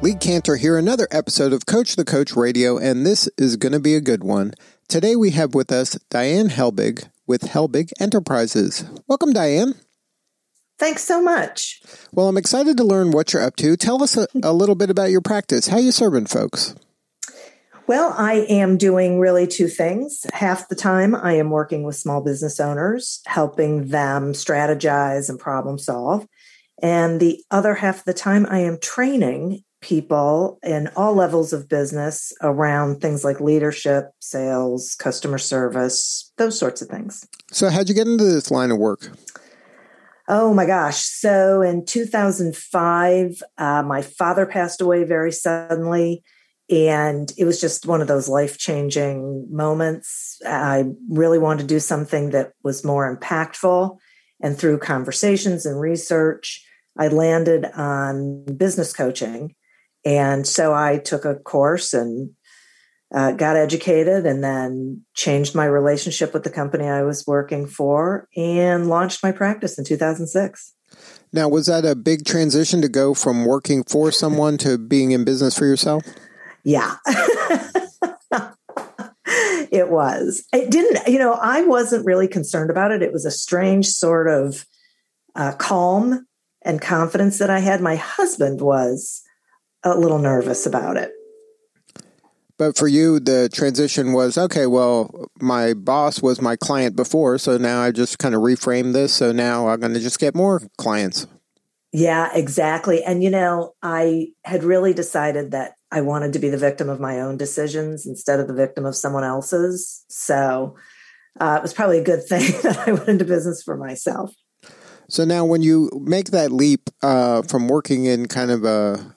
Lee Kantor here, another episode of Coach the Coach Radio, and this is going to be a good one. Today we have with us Diane Helbig with Helbig Enterprises. Welcome, Diane. Thanks so much. Well, I'm excited to learn what you're up to. Tell us a, a little bit about your practice. How you serving folks? Well, I am doing really two things. Half the time, I am working with small business owners, helping them strategize and problem solve. And the other half of the time, I am training people in all levels of business around things like leadership, sales, customer service, those sorts of things. So, how'd you get into this line of work? Oh my gosh. So, in 2005, uh, my father passed away very suddenly. And it was just one of those life changing moments. I really wanted to do something that was more impactful. And through conversations and research, I landed on business coaching and so I took a course and uh, got educated and then changed my relationship with the company I was working for and launched my practice in 2006. Now, was that a big transition to go from working for someone to being in business for yourself? Yeah. it was. It didn't, you know, I wasn't really concerned about it. It was a strange sort of uh, calm and confidence that I had. My husband was a little nervous about it. But for you, the transition was okay. Well, my boss was my client before, so now I just kind of reframe this. So now I'm going to just get more clients. Yeah, exactly. And you know, I had really decided that I wanted to be the victim of my own decisions instead of the victim of someone else's. So uh, it was probably a good thing that I went into business for myself. So now, when you make that leap uh, from working in kind of a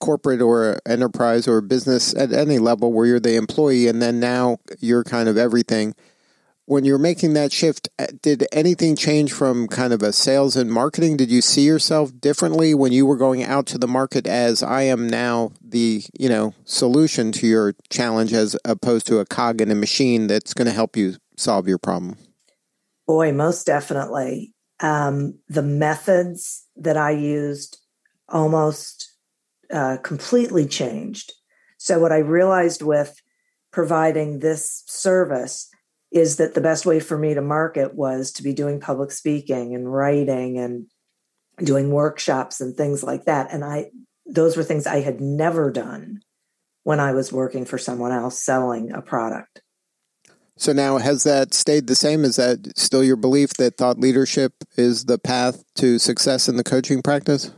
corporate or enterprise or business at any level where you're the employee and then now you're kind of everything. When you're making that shift, uh, did anything change from kind of a sales and marketing? Did you see yourself differently when you were going out to the market as I am now the, you know, solution to your challenge as opposed to a cog in a machine that's going to help you solve your problem? Boy, most definitely. Um, the methods that I used almost uh, completely changed. So, what I realized with providing this service is that the best way for me to market was to be doing public speaking and writing and doing workshops and things like that. And I, those were things I had never done when I was working for someone else selling a product. So now has that stayed the same? Is that still your belief that thought leadership is the path to success in the coaching practice?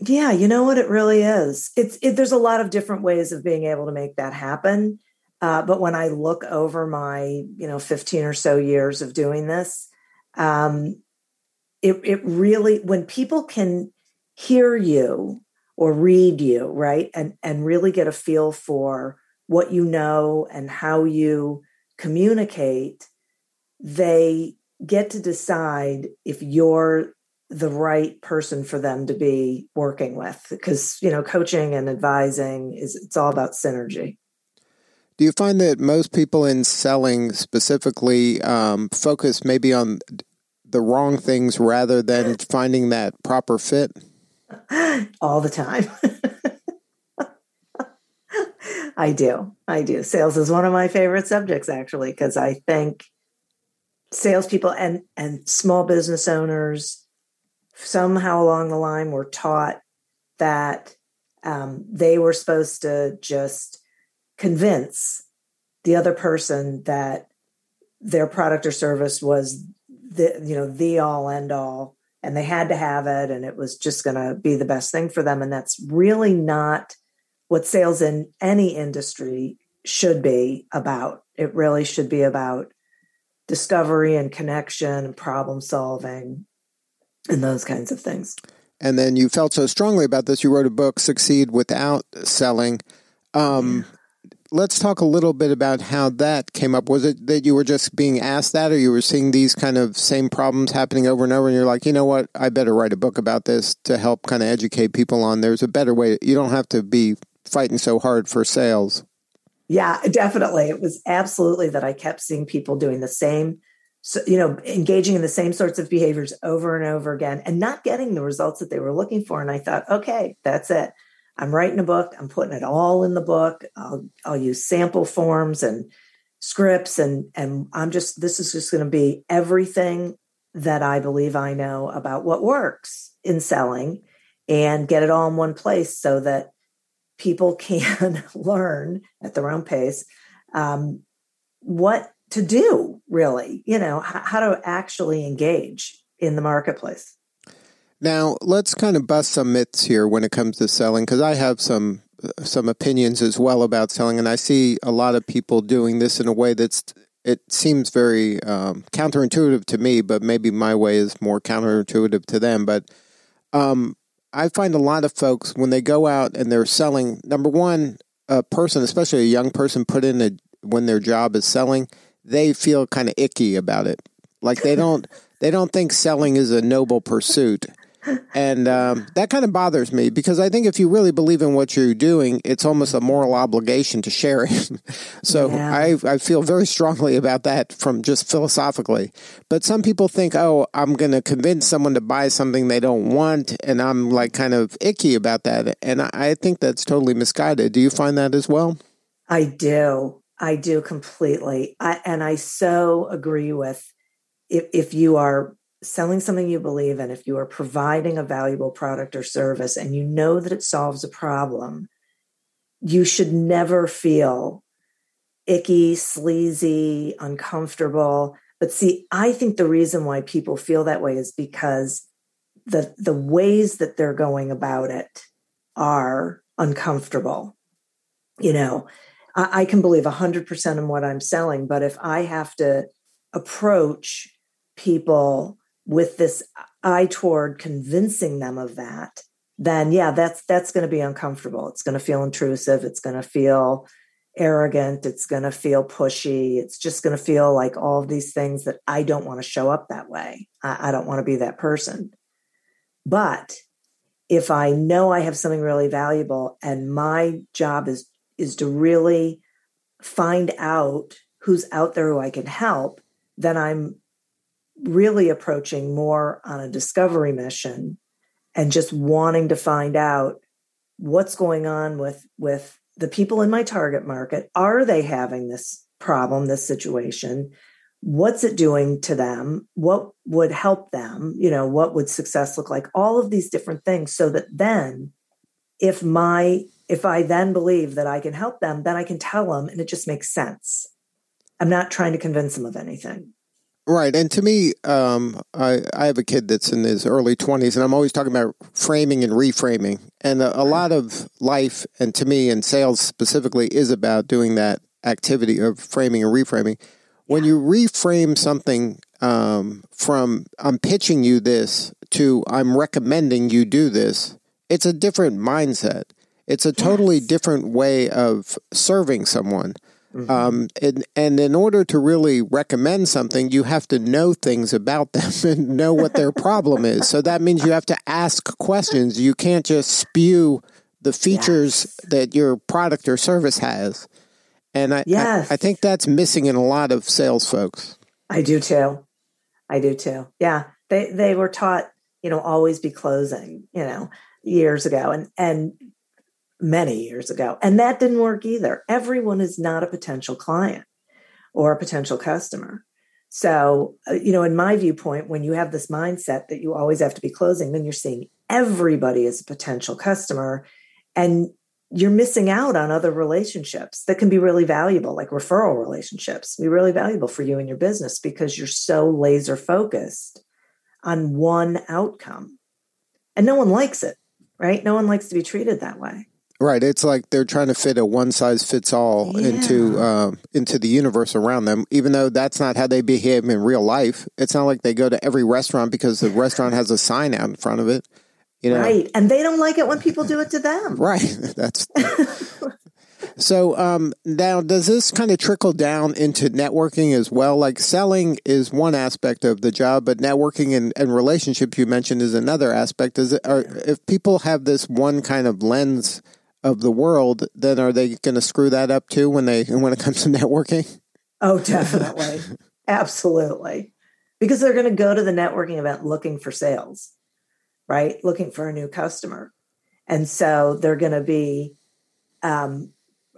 Yeah, you know what it really is. It's it, there's a lot of different ways of being able to make that happen. Uh, but when I look over my you know 15 or so years of doing this, um, it it really when people can hear you or read you right and and really get a feel for what you know and how you communicate, they get to decide if you're the right person for them to be working with because you know coaching and advising is it's all about synergy. Do you find that most people in selling specifically um, focus maybe on the wrong things rather than finding that proper fit? All the time. I do. I do. Sales is one of my favorite subjects actually because i think salespeople and and small business owners somehow along the line were taught that um, they were supposed to just convince the other person that their product or service was the you know the all end all and they had to have it and it was just going to be the best thing for them and that's really not what sales in any industry should be about. It really should be about discovery and connection and problem solving and those kinds of things. and then you felt so strongly about this, you wrote a book, Succeed Without Selling. Um. Let's talk a little bit about how that came up. Was it that you were just being asked that, or you were seeing these kind of same problems happening over and over, and you're like, you know what, I better write a book about this to help kind of educate people on there's a better way. You don't have to be fighting so hard for sales. Yeah, definitely. It was absolutely that I kept seeing people doing the same so you know engaging in the same sorts of behaviors over and over again and not getting the results that they were looking for. And i thought okay that's it. I'm writing a book. I'm putting it all in the book. I'll i'll use sample forms and scripts and and i'm just this is just going to be everything that i believe i know about what works in selling and get it all in one place so that people can learn at their own pace um, what to do really you know h- how to actually engage in the marketplace. Now let's kind of bust some myths here when it comes to selling because i have some some opinions as well about selling and i see a lot of people doing this in a way that's it seems very um, counterintuitive to me but maybe my way is more counterintuitive to them but um, i find a lot of folks when they go out and they're selling number one a person especially a young person put in a when their job is selling they feel kind of icky about it. Like they don't they don't think selling is a noble pursuit. And um, that kind of bothers me because I think if you really believe in what you're doing, it's almost a moral obligation to share it. so yeah. I, I feel very strongly about that from just philosophically. But some people think, oh, I'm going to convince someone to buy something they don't want. And I'm like kind of icky about that. And I think that's totally misguided. Do you find that as well? I do. I do completely. I, and I so agree with if, if you are selling something you believe in, if you are providing a valuable product or service and you know that it solves a problem, you should never feel icky, sleazy, uncomfortable. But see, I think the reason why people feel that way is because the the ways that they're going about it are uncomfortable. You know, I, I can believe 100% in what I'm selling. But if I have to approach people with this eye toward convincing them of that, then yeah, that's that's going to be uncomfortable. It's going to feel intrusive. It's going to feel arrogant. It's going to feel pushy. It's just going to feel like all of these things that I don't want to show up that way. I, I don't want to be that person. But if I know I have something really valuable and my job is is to really find out who's out there who I can help, then I'm really approaching more on a discovery mission and just wanting to find out what's going on with with the people in my target market. Are they having this problem this situation? What's it doing to them? What would help them? You know what would success look like? All of these different things so that then if my if I then believe that I can help them, then I can tell them and it just makes sense. I'm not trying to convince them of anything. Right. And to me, um, I, I have a kid that's in his early 20s, and I'm always talking about framing and reframing. And a, a lot of life, and to me, and sales specifically, is about doing that activity of framing and reframing. When you reframe something um, from I'm pitching you this to I'm recommending you do this, it's a different mindset. It's a totally yes. different way of serving someone. Mm-hmm. Um, and, and in order to really recommend something, you have to know things about them and know what their problem is. So that means you have to ask questions. You can't just spew the features yes. that your product or service has. And I, yes. I, I think that's missing in a lot of sales folks. I do too. I do too. Yeah. They they were taught, you know, always be closing, you know, years ago. And and many years ago. And that didn't work either. Everyone is not a potential client or a potential customer. So, uh, you know, in my viewpoint, when you have this mindset that you always have to be closing, then you're seeing everybody as a potential customer and you're missing out on other relationships that can be really valuable, like referral relationships, be really valuable for you and your business because you're so laser focused on one outcome. And no one likes it, right? No one likes to be treated that way. Right. It's like they're trying to fit a one size fits all yeah. into uh, into the universe around them, even though that's not how they behave in real life. It's not like they go to every restaurant because the restaurant has a sign out in front of it. You know? Right. And they don't like it when people do it to them. Right. That's so um, now does this kind of trickle down into networking as well? Like selling is one aspect of the job, but networking and, and relationships you mentioned is another aspect. Is it are, if people have this one kind of lens of the world, then are they going to screw that up too when they when it comes to networking? Oh, definitely. Absolutely. Because they're going to go to the networking event looking for sales, right? Looking for a new customer. And so they're going to be, um,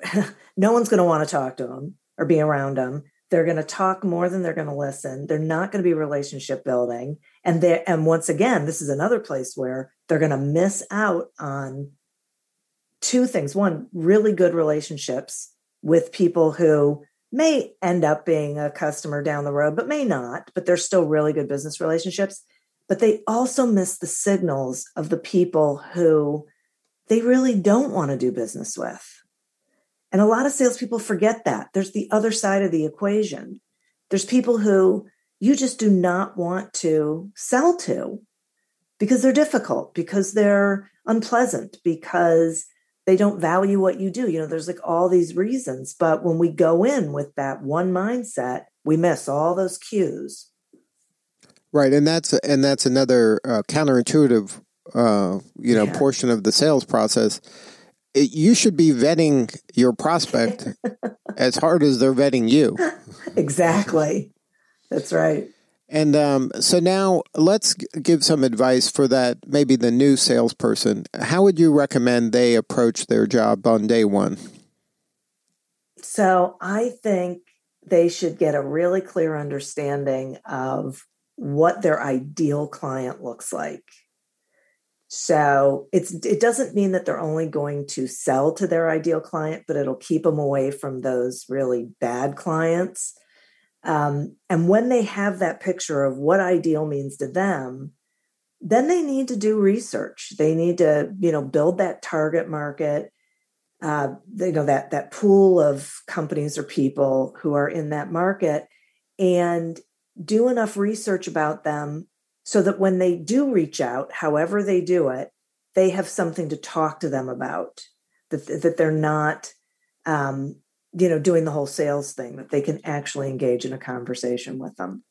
no one's going to want to talk to them or be around them. They're going to talk more than they're going to listen. They're not going to be relationship building. And they and once again, this is another place where they're going to miss out on two things. One, really good relationships with people who may end up being a customer down the road, but may not, but they're still really good business relationships. But they also miss the signals of the people who they really don't want to do business with. And a lot of salespeople forget that. There's the other side of the equation. There's people who you just do not want to sell to because they're difficult, because they're unpleasant, because they don't value what you do. You know, there's like all these reasons. But when we go in with that one mindset, we miss all those cues. Right, and that's and that's another uh, counterintuitive, uh, you know, yeah. portion of the sales process. It, you should be vetting your prospect as hard as they're vetting you. Exactly, that's right. And um, so now let's give some advice for that, maybe the new salesperson. How would you recommend they approach their job on day one? So I think they should get a really clear understanding of what their ideal client looks like. So it's it doesn't mean that they're only going to sell to their ideal client, but it'll keep them away from those really bad clients um, and when they have that picture of what ideal means to them, then they need to do research. They need to, you know, build that target market. Uh, you know that that pool of companies or people who are in that market, and do enough research about them so that when they do reach out, however they do it, they have something to talk to them about. That that they're not um, you know doing the whole sales thing that they can actually engage in a conversation with them.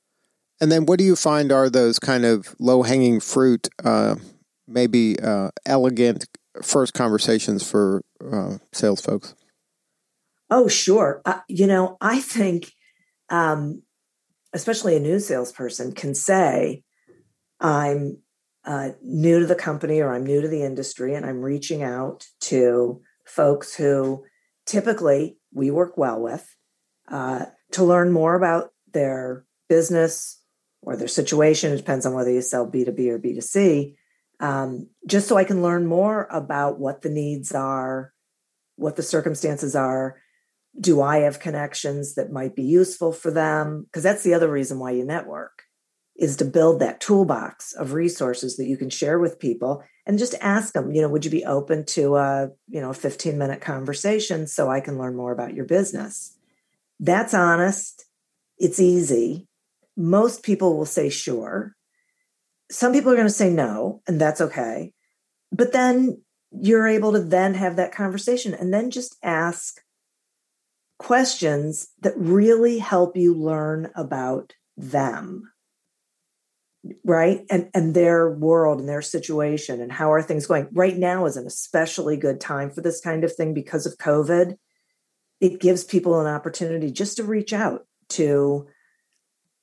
And then what do you find are those kind of low hanging fruit uh, maybe uh, elegant first conversations for uh, sales folks? Oh sure. Uh, you know i think um, especially a new salesperson can say i'm uh, new to the company or i'm new to the industry and i'm reaching out to folks who typically we work well with uh, to learn more about their business or their situation. It depends on whether you sell B2B or B2C, um, just so I can learn more about what the needs are, what the circumstances are. Do I have connections that might be useful for them? Because that's the other reason why you network is to build that toolbox of resources that you can share with people and just ask them, you know, would you be open to a, you know, 15 minute conversation so I can learn more about your business? That's honest. It's easy. Most people will say sure. Some people are going to say no, and that's okay. But then you're able to then have that conversation and then just ask questions that really help you learn about them right? And and their world and their situation and how are things going? Right now is an especially good time for this kind of thing because of covid. It gives people an opportunity just to reach out to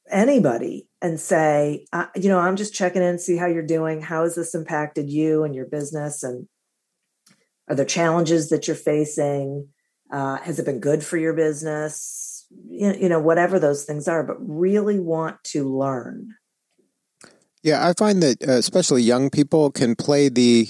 anybody and say you know i'm just checking in see how you're doing. How has this impacted you and your business? And are there challenges that you're facing? Uh, has it been good for your business? You, you know whatever those things are but really want to learn yeah, I find that uh, especially young people can play the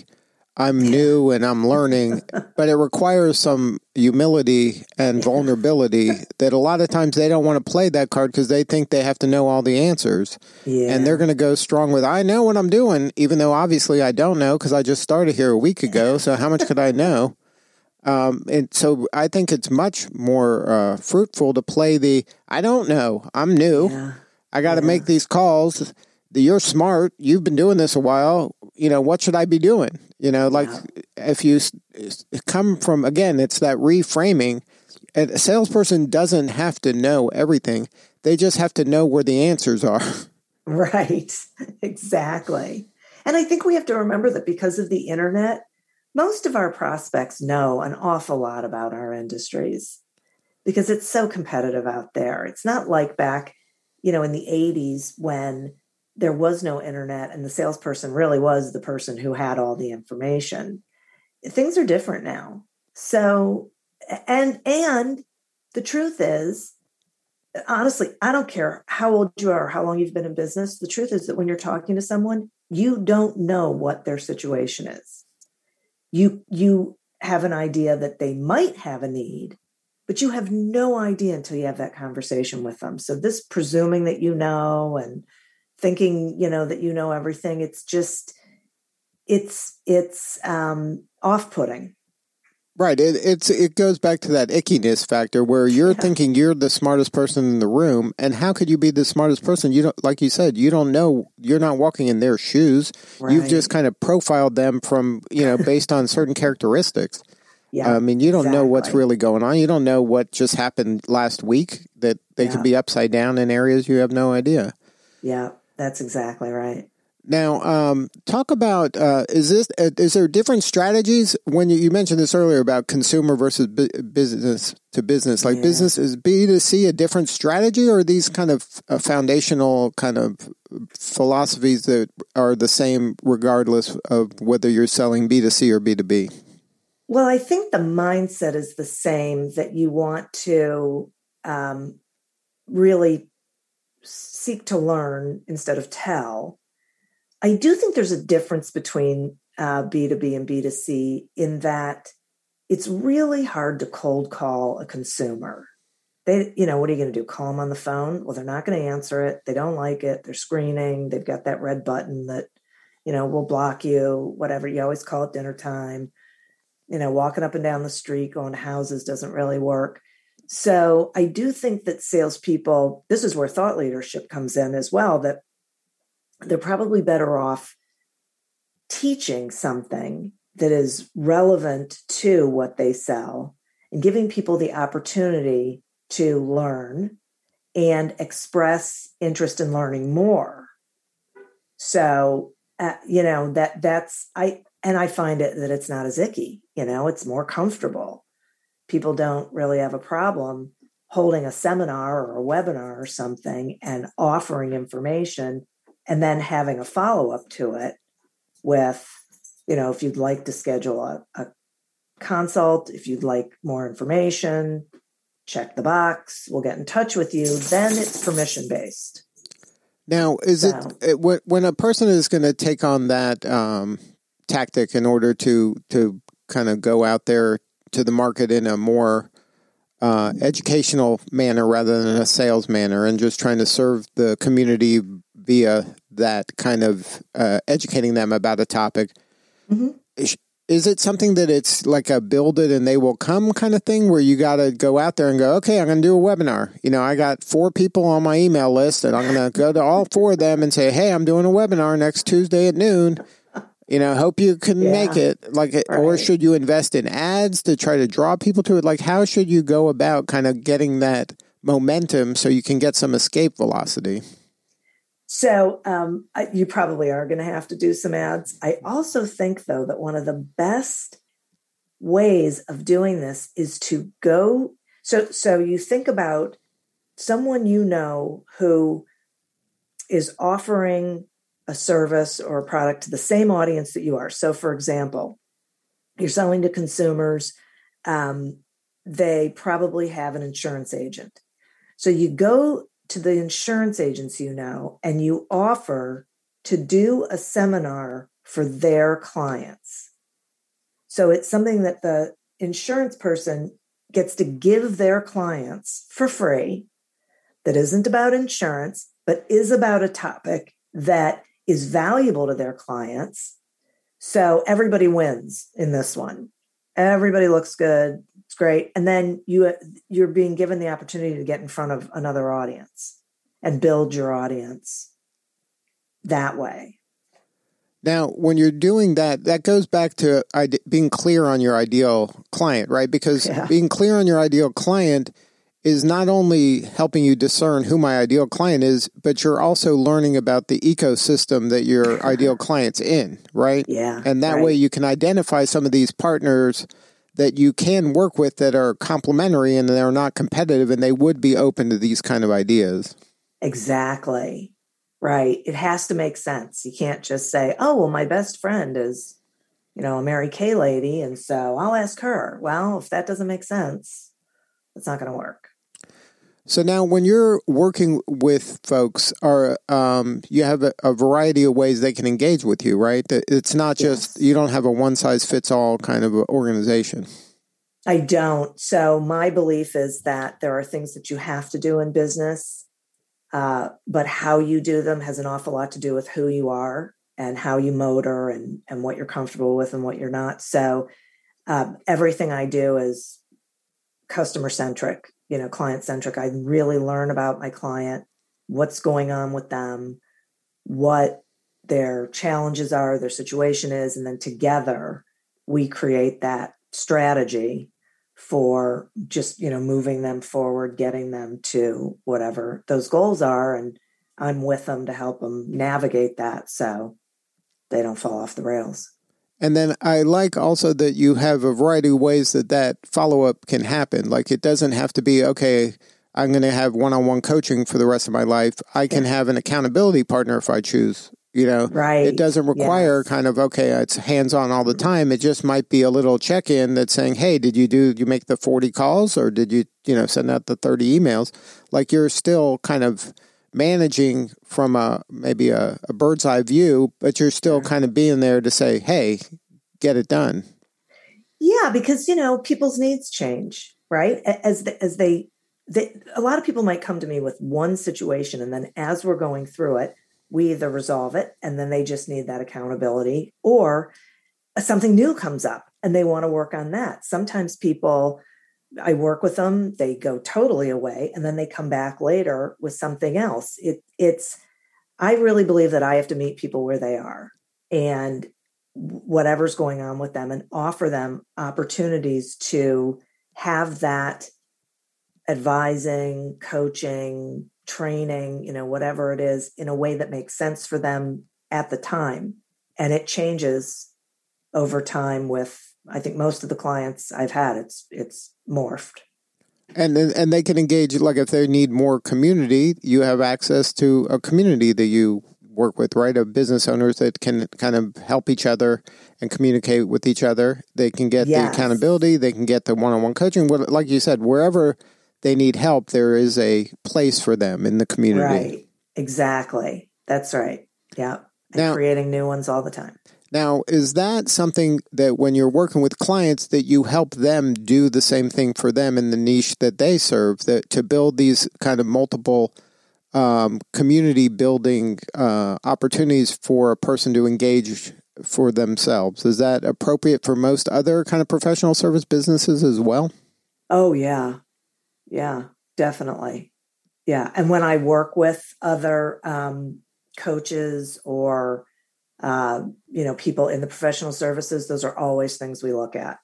I'm new and I'm learning, but it requires some humility and vulnerability that a lot of times they don't want to play that card because they think they have to know all the answers. Yeah. And they're going to go strong with, I know what I'm doing, even though obviously I don't know because I just started here a week ago. So how much could I know? Um, and so I think it's much more uh, fruitful to play the I don't know, I'm new. Yeah. I got to yeah. make these calls you're smart. You've been doing this a while. you know, what should I be doing? You know, like yeah. if you come from, again, it's that reframing. A salesperson doesn't have to know everything, they just have to know where the answers are. Right, exactly. And I think we have to remember that because of the internet, most of our prospects know an awful lot about our industries because it's so competitive out there. It's not like back, you know, in the 80s when there was no internet and the salesperson really was the person who had all the information. Things are different now. So and and the truth is honestly, I don't care how old you are, or how long you've been in business. The truth is that when you're talking to someone, you don't know what their situation is. You you have an idea that they might have a need, but you have no idea until you have that conversation with them. So this presuming that you know and thinking, you know, that you know everything, it's just it's it's um off-putting. Right. It, it's it goes back to that ickiness factor where you're yeah. thinking you're the smartest person in the room, and how could you be the smartest person? You don't, like you said, you don't know. You're not walking in their shoes. Right. You've just kind of profiled them from you know based on certain characteristics. Yeah, I mean, you don't exactly. know what's really going on. You don't know what just happened last week that they yeah. could be upside down in areas you have no idea. Yeah, that's exactly right. Now, um, talk about uh, is this uh, is there different strategies when you, you mentioned this earlier about consumer versus bu- business to business? Like yeah. business is B to C a different strategy, or these kind of uh, foundational kind of philosophies that are the same regardless of whether you're selling B to C or B to B? Well, I think the mindset is the same that you want to um, really seek to learn instead of tell I do think there's a difference between uh, B2B and B2C in that it's really hard to cold call a consumer. They, you know, what are you going to do? Call them on the phone? Well, they're not going to answer it. They don't like it. They're screening. They've got that red button that, you know, will block you, whatever. You always call it dinner time. You know, walking up and down the street, going to houses doesn't really work. So I do think that salespeople, this is where thought leadership comes in as well, that they're probably better off teaching something that is relevant to what they sell and giving people the opportunity to learn and express interest in learning more. So uh, you know that that's i and i find it that it's not as icky you know it's more comfortable people don't really have a problem holding a seminar or a webinar or something and offering information and then having a follow up to it with, you know, if you'd like to schedule a, a consult, if you'd like more information, check the box, we'll get in touch with you. Then it's permission based. Now, is so, it, it when a person is going to take on that um, tactic in order to to kind of go out there to the market in a more uh, educational manner rather than a sales manner, and just trying to serve the community via that kind of uh, educating them about a topic. Mm-hmm. Is, is, it something that it's like a build it and they will come kind of thing where you got to go out there and go, okay, I'm going to do a webinar. You know, I got four people on my email list and I'm going to go to all four of them and say, hey, I'm doing a webinar next Tuesday at noon. You know, hope you can yeah. make it. Like, right. or should you invest in ads to try to draw people to it? Like, how should you go about kind of getting that momentum so you can get some escape velocity? So um, you probably are going to have to do some ads. I also think, though, that one of the best ways of doing this is to go. So, so you think about someone you know who is offering a service or a product to the same audience that you are. So, for example, you're selling to consumers. Um, they probably have an insurance agent. So you go to the insurance agents you know and you offer to do a seminar for their clients. So it's something that the insurance person gets to give their clients for free that isn't about insurance, but is about a topic that is valuable to their clients. So everybody wins in this one. Everybody looks good It's great and then you you're being given the opportunity to get in front of another audience and build your audience that way Now, when you're doing that, that goes back to being clear on your ideal client, right? Because yeah. being clear on your ideal client is not only helping you discern who my ideal client is, but you're also learning about the ecosystem that your ideal client's in, right? Yeah. And that right. way you can identify some of these partners that you can work with that are complementary and they're not competitive and they would be open to these kind of ideas. Exactly. Right. It has to make sense. You can't just say, oh, well, my best friend is, you know, a Mary Kay lady. And so I'll ask her. Well, if that doesn't make sense, it's not going to work. So now, when you're working with folks, are um, you have a, a, variety of ways they can engage with you, right? It's not just yes. you don't have a one size fits all kind of organization. I don't. So my belief is that there are things that you have to do in business uh, but how you do them has an awful lot to do with who you are and how you motor and and what you're comfortable with and what you're not. So uh, everything I do is customer centric, you know, client centric. I really learn about my client, what's going on with them, what their challenges are, their situation is, and then together we create that strategy for just you know moving them forward getting them to whatever those goals are and i'm with them to help them navigate that so they don't fall off the rails and then i like also that you have a variety of ways that that follow-up can happen like it doesn't have to be okay i'm going to have one-on-one coaching for the rest of my life i can yeah. have an accountability partner if i choose you know, right? It doesn't require yes. kind of okay, it's hands on all the time. It just might be a little check in that's saying, "Hey, did you do? You make the forty calls, or did you, you know, send out the thirty emails?" Like you're still kind of managing from a maybe a, a bird's eye view, but you're still kind of being there to say, "Hey, get it done." Yeah, because you know people's needs change, right? As the, as they, they, a lot of people might come to me with one situation, and then as we're going through it we either resolve it and then they just need that accountability or something new comes up and they want to work on that. Sometimes people, I work with them, they go totally away and then they come back later with something else. It, it's, I really believe that I have to meet people where they are and whatever's going on with them and offer them opportunities to have that advising, coaching, training, you know, whatever it is, in a way that makes sense for them at the time. And it changes over time with I think most of the clients I've had, it's it's morphed. And and they can engage like if they need more community, you have access to a community that you work with, right? Of business owners that can kind of help each other and communicate with each other. They can get yes. the accountability, they can get the one-on-one coaching. Like you said, wherever they need help, there is a place for them in the community. Right. Exactly. That's right. Yeah. And now, creating new ones all the time. Now, is that something that when you're working with clients that you help them do the same thing for them in the niche that they serve, that to build these kind of multiple um, community building uh, opportunities for a person to engage for themselves? Is that appropriate for most other kind of professional service businesses as well? Oh yeah, yeah, definitely. Yeah. And when I work with other um, coaches or, uh, you know, people in the professional services, those are always things we look at.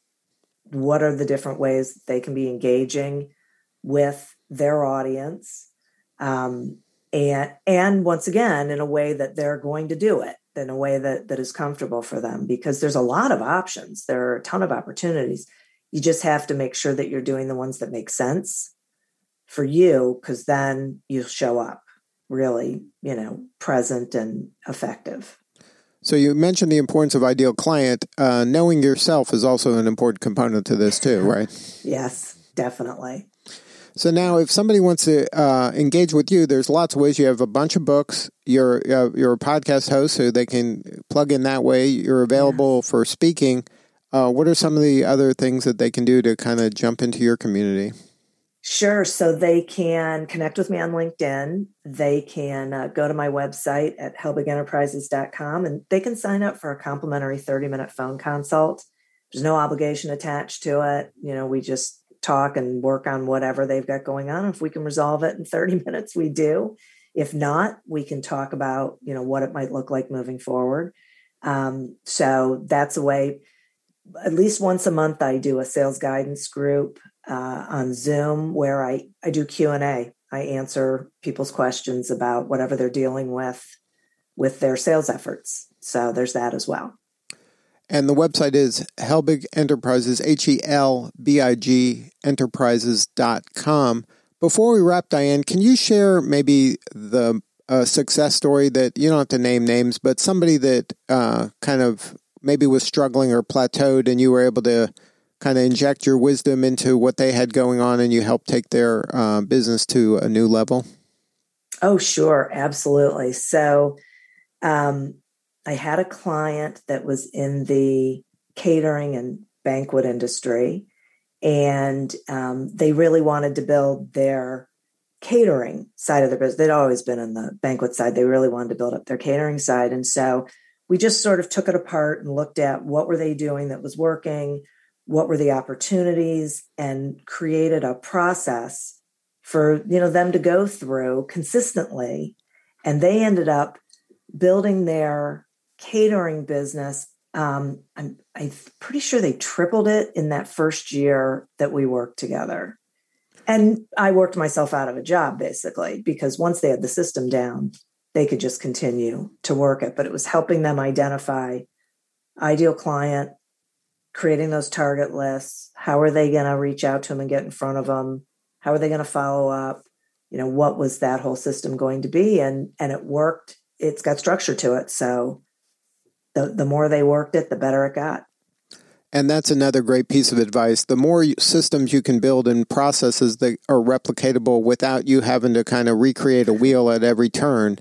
What are the different ways they can be engaging with their audience? Um, and and once again in a way that they're going to do it in a way that that is comfortable for them because there's a lot of options there are a ton of opportunities you just have to make sure that you're doing the ones that make sense for you because then you show up really, you know, present and effective. So you mentioned the importance of ideal client. Uh, knowing yourself is also an important component to this too, right? yes, definitely. So now, if somebody wants to uh, engage with you, there's lots of ways. You have a bunch of books. You're uh, you're a podcast host, so they can plug in that way. You're available yes. for speaking. Uh, what are some of the other things that they can do to kind of jump into your community? Sure. So they can connect with me on LinkedIn. They can uh, go to my website at helbigenterprises.com and they can sign up for a complimentary 30 minute phone consult. There's no obligation attached to it. You know, we just talk and work on whatever they've got going on. If we can resolve it in 30 minutes, we do. If not, we can talk about, you know, what it might look like moving forward. Um, so that's a way. At least once a month, I do a sales guidance group uh, on Zoom where I I do Q and A. I answer people's questions about whatever they're dealing with with their sales efforts. So there's that as well. And the website is Helbig Enterprises, H E L B I G Enterprises.com. Before we wrap, Diane, can you share maybe the uh, success story that you don't have to name names, but somebody that uh, kind of maybe was struggling or plateaued and you were able to kind of inject your wisdom into what they had going on and you helped take their uh, business to a new level? Oh, sure. Absolutely. So, um, I had a client that was in the catering and banquet industry, and um, they really wanted to build their catering side of their business. They'd always been in the banquet side. They really wanted to build up their catering side. And so we just sort of took it apart and looked at what were they doing that was working, what were the opportunities, and created a process for you know them to go through consistently. And they ended up building their catering business. Um, I'm, I'm pretty sure they tripled it in that first year that we worked together. And I worked myself out of a job basically because once they had the system down, they could just continue to work it. But it was helping them identify ideal client, creating those target lists. How are they going to reach out to them and get in front of them? How are they going to follow up? You know, what was that whole system going to be? And and it worked. It's got structure to it. So the, the more they worked it, the better it got. And that's another great piece of advice. The more systems you can build and processes that are replicatable without you having to kind of recreate a wheel at every turn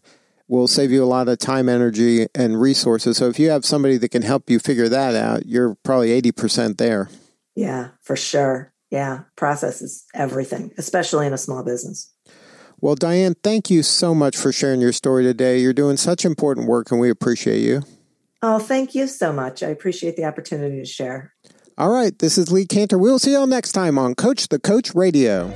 will save you a lot of time, energy, and resources. So if you have somebody that can help you figure that out, you're probably 80% there. Yeah, for sure. Yeah, process is everything, especially in a small business. Well, Diane, thank you so much for sharing your story today. You're doing such important work, and we appreciate you. Oh, thank you so much. I appreciate the opportunity to share. All right, this is Lee Kantor. We'll see y'all next time on Coach the Coach Radio.